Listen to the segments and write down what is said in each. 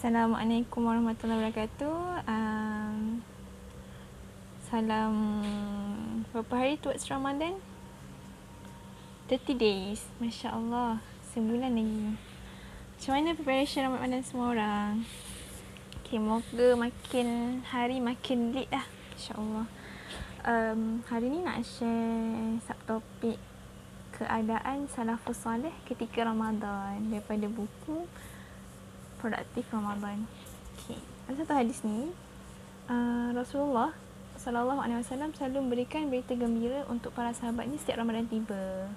Assalamualaikum warahmatullahi wabarakatuh. Um, salam berapa hari towards Ramadan? 30 days. Masya Allah. Sebulan lagi. Macam mana preparation Ramadan semua orang? Okay, moga makin hari makin lit lah. Insya Allah. Um, hari ni nak share subtopik keadaan salafus salih ketika Ramadan daripada buku produktif Ramadan. Okey. Ada satu hadis ni uh, Rasulullah sallallahu alaihi wasallam selalu memberikan berita gembira untuk para sahabatnya setiap Ramadan tiba.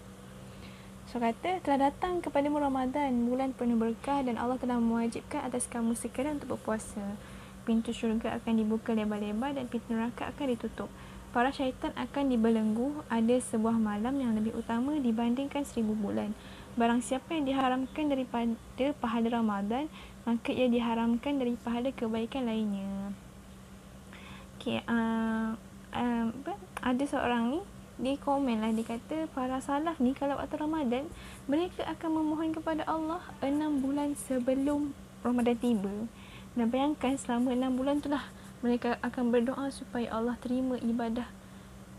So kata telah datang kepadamu Ramadan, bulan penuh berkah dan Allah telah mewajibkan atas kamu sekalian untuk berpuasa. Pintu syurga akan dibuka lebar-lebar dan pintu neraka akan ditutup. Para syaitan akan dibelenggu. Ada sebuah malam yang lebih utama dibandingkan seribu bulan. Barang siapa yang diharamkan daripada pahala Ramadan, maka ia diharamkan dari pahala kebaikan lainnya. Okay, uh, uh, ada seorang ni, dia komen lah, dia kata para salaf ni kalau waktu Ramadan, mereka akan memohon kepada Allah enam bulan sebelum Ramadan tiba. Dan bayangkan selama enam bulan tu lah, mereka akan berdoa supaya Allah terima ibadah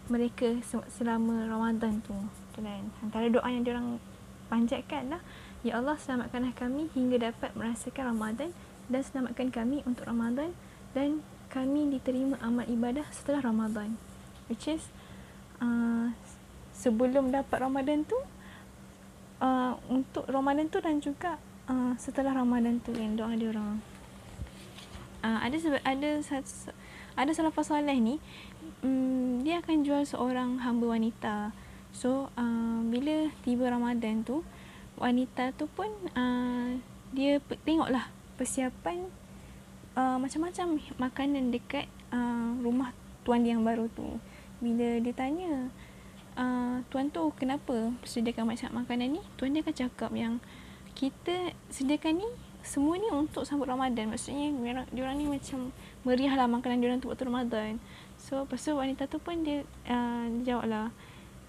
mereka selama Ramadan tu. Dan antara doa yang diorang panjatkan lah, Ya Allah selamatkanlah kami hingga dapat merasakan Ramadan dan selamatkan kami untuk Ramadan dan kami diterima amal ibadah setelah Ramadan. Which is uh, sebelum dapat Ramadan tu uh, untuk Ramadan tu dan juga uh, setelah Ramadan tu yang doa dia orang. Uh, ada sebab ada ada salah fasalah ni um, dia akan jual seorang hamba wanita. So uh, bila tiba Ramadan tu wanita tu pun uh, dia tengoklah persiapan uh, macam-macam makanan dekat uh, rumah tuan dia yang baru tu. Bila dia tanya uh, tuan tu kenapa sediakan macam makanan ni, tuan dia akan cakap yang kita sediakan ni semua ni untuk sambut Ramadan. Maksudnya dia orang ni macam meriah lah makanan dia orang tu waktu Ramadan. So, lepas tu wanita tu pun dia uh, jawab lah,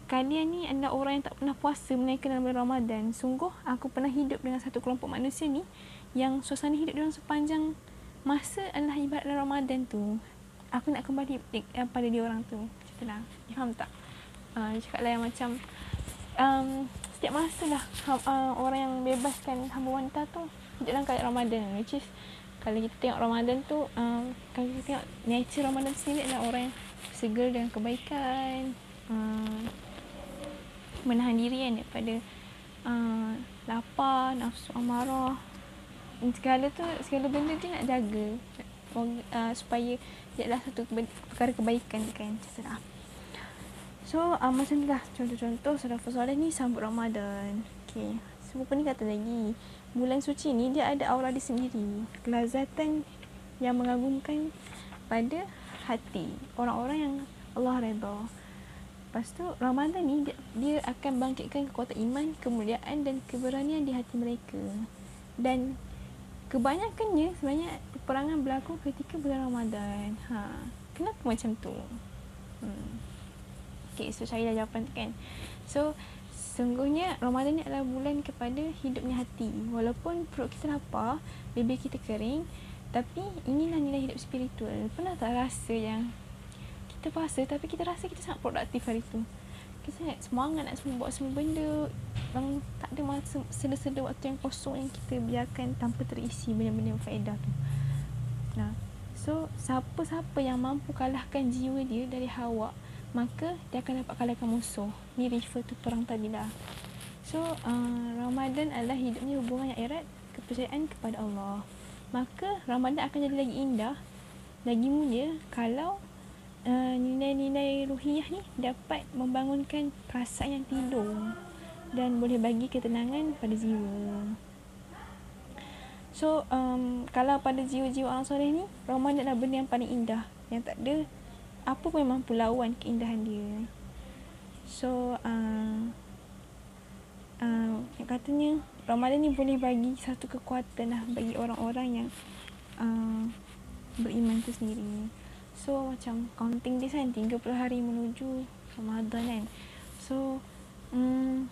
kalian ni adalah orang yang tak pernah puasa menaikkan dalam bulan Ramadan. Sungguh aku pernah hidup dengan satu kelompok manusia ni yang suasana hidup dia sepanjang masa adalah ibadat Ramadan tu. Aku nak kembali uh, pada dia orang tu. Macam lah. Faham tak? Uh, cakap lah yang macam um, setiap masa lah uh, orang yang bebaskan hamba wanita tu hidup dalam keadaan Ramadan. Which is kalau kita tengok Ramadan tu um, kalau kita tengok nature Ramadan sendiri adalah orang yang segera dengan kebaikan uh, menahan diri kan daripada uh, lapar, nafsu amarah. Segala tu, segala benda dia nak jaga. Uh, supaya dia adalah satu perkara kebaikan kan terserah. So uh, macam tu lah. Contoh-contoh Salafus Salih ni sambut Ramadan. Okay. sebab ni kata lagi? Bulan suci ni dia ada aura dia sendiri. Kelazatan yang mengagumkan pada hati orang-orang yang Allah redha Lepas tu Ramadan ni dia, dia akan bangkitkan kekuatan iman, kemuliaan dan keberanian di hati mereka. Dan kebanyakannya sebenarnya peperangan berlaku ketika bulan Ramadan. Ha, kenapa macam tu? Hmm. Okay, so saya dah jawapan kan. So, sungguhnya Ramadan ni adalah bulan kepada hidupnya hati. Walaupun perut kita lapar, bibir kita kering, tapi inilah nilai hidup spiritual. Pernah tak rasa yang kita puasa tapi kita rasa kita sangat produktif hari tu. Kita sangat semangat nak semua buat semua benda. Yang tak ada masa sela-sela waktu yang kosong yang kita biarkan tanpa terisi benda-benda yang faedah tu. Nah so siapa-siapa yang mampu kalahkan jiwa dia dari hawa maka dia akan dapat kalahkan musuh. Ni refer tu perang tadi lah so uh, Ramadan adalah hidupnya hubungan yang erat kepercayaan kepada Allah. Maka Ramadan akan jadi lagi indah. Lagi mulia kalau uh, nilai-nilai ruhiyah ni dapat membangunkan perasaan yang tidur dan boleh bagi ketenangan pada jiwa. So, um, kalau pada jiwa-jiwa orang soleh ni, Ramadan adalah benda yang paling indah. Yang tak ada apa pun yang mampu lawan keindahan dia. So, uh, uh, yang katanya, Ramadan ni boleh bagi satu kekuatan lah bagi orang-orang yang uh, beriman tu sendiri. So macam counting this kan 30 hari menuju Ramadan kan So mm,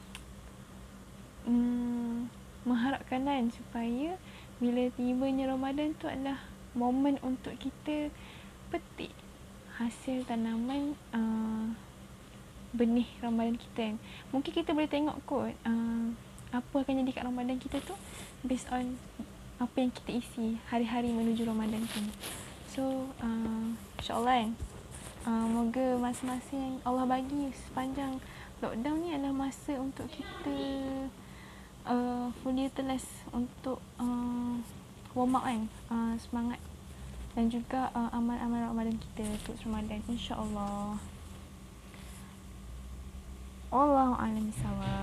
mm, Mengharapkan kan supaya bila tibanya Ramadan tu adalah momen untuk kita petik hasil tanaman uh, benih Ramadan kita kan. Mungkin kita boleh tengok kot uh, apa akan jadi kat Ramadan kita tu based on apa yang kita isi hari-hari menuju Ramadan tu. So, uh, insyaAllah kan. Uh, moga masa-masa yang Allah bagi sepanjang lockdown ni adalah masa untuk kita uh, fully utilize untuk uh, warm up kan. Uh, semangat dan juga uh, amal-amal Ramadan kita untuk Ramadan insya-Allah. Wallahu a'lam bishawab.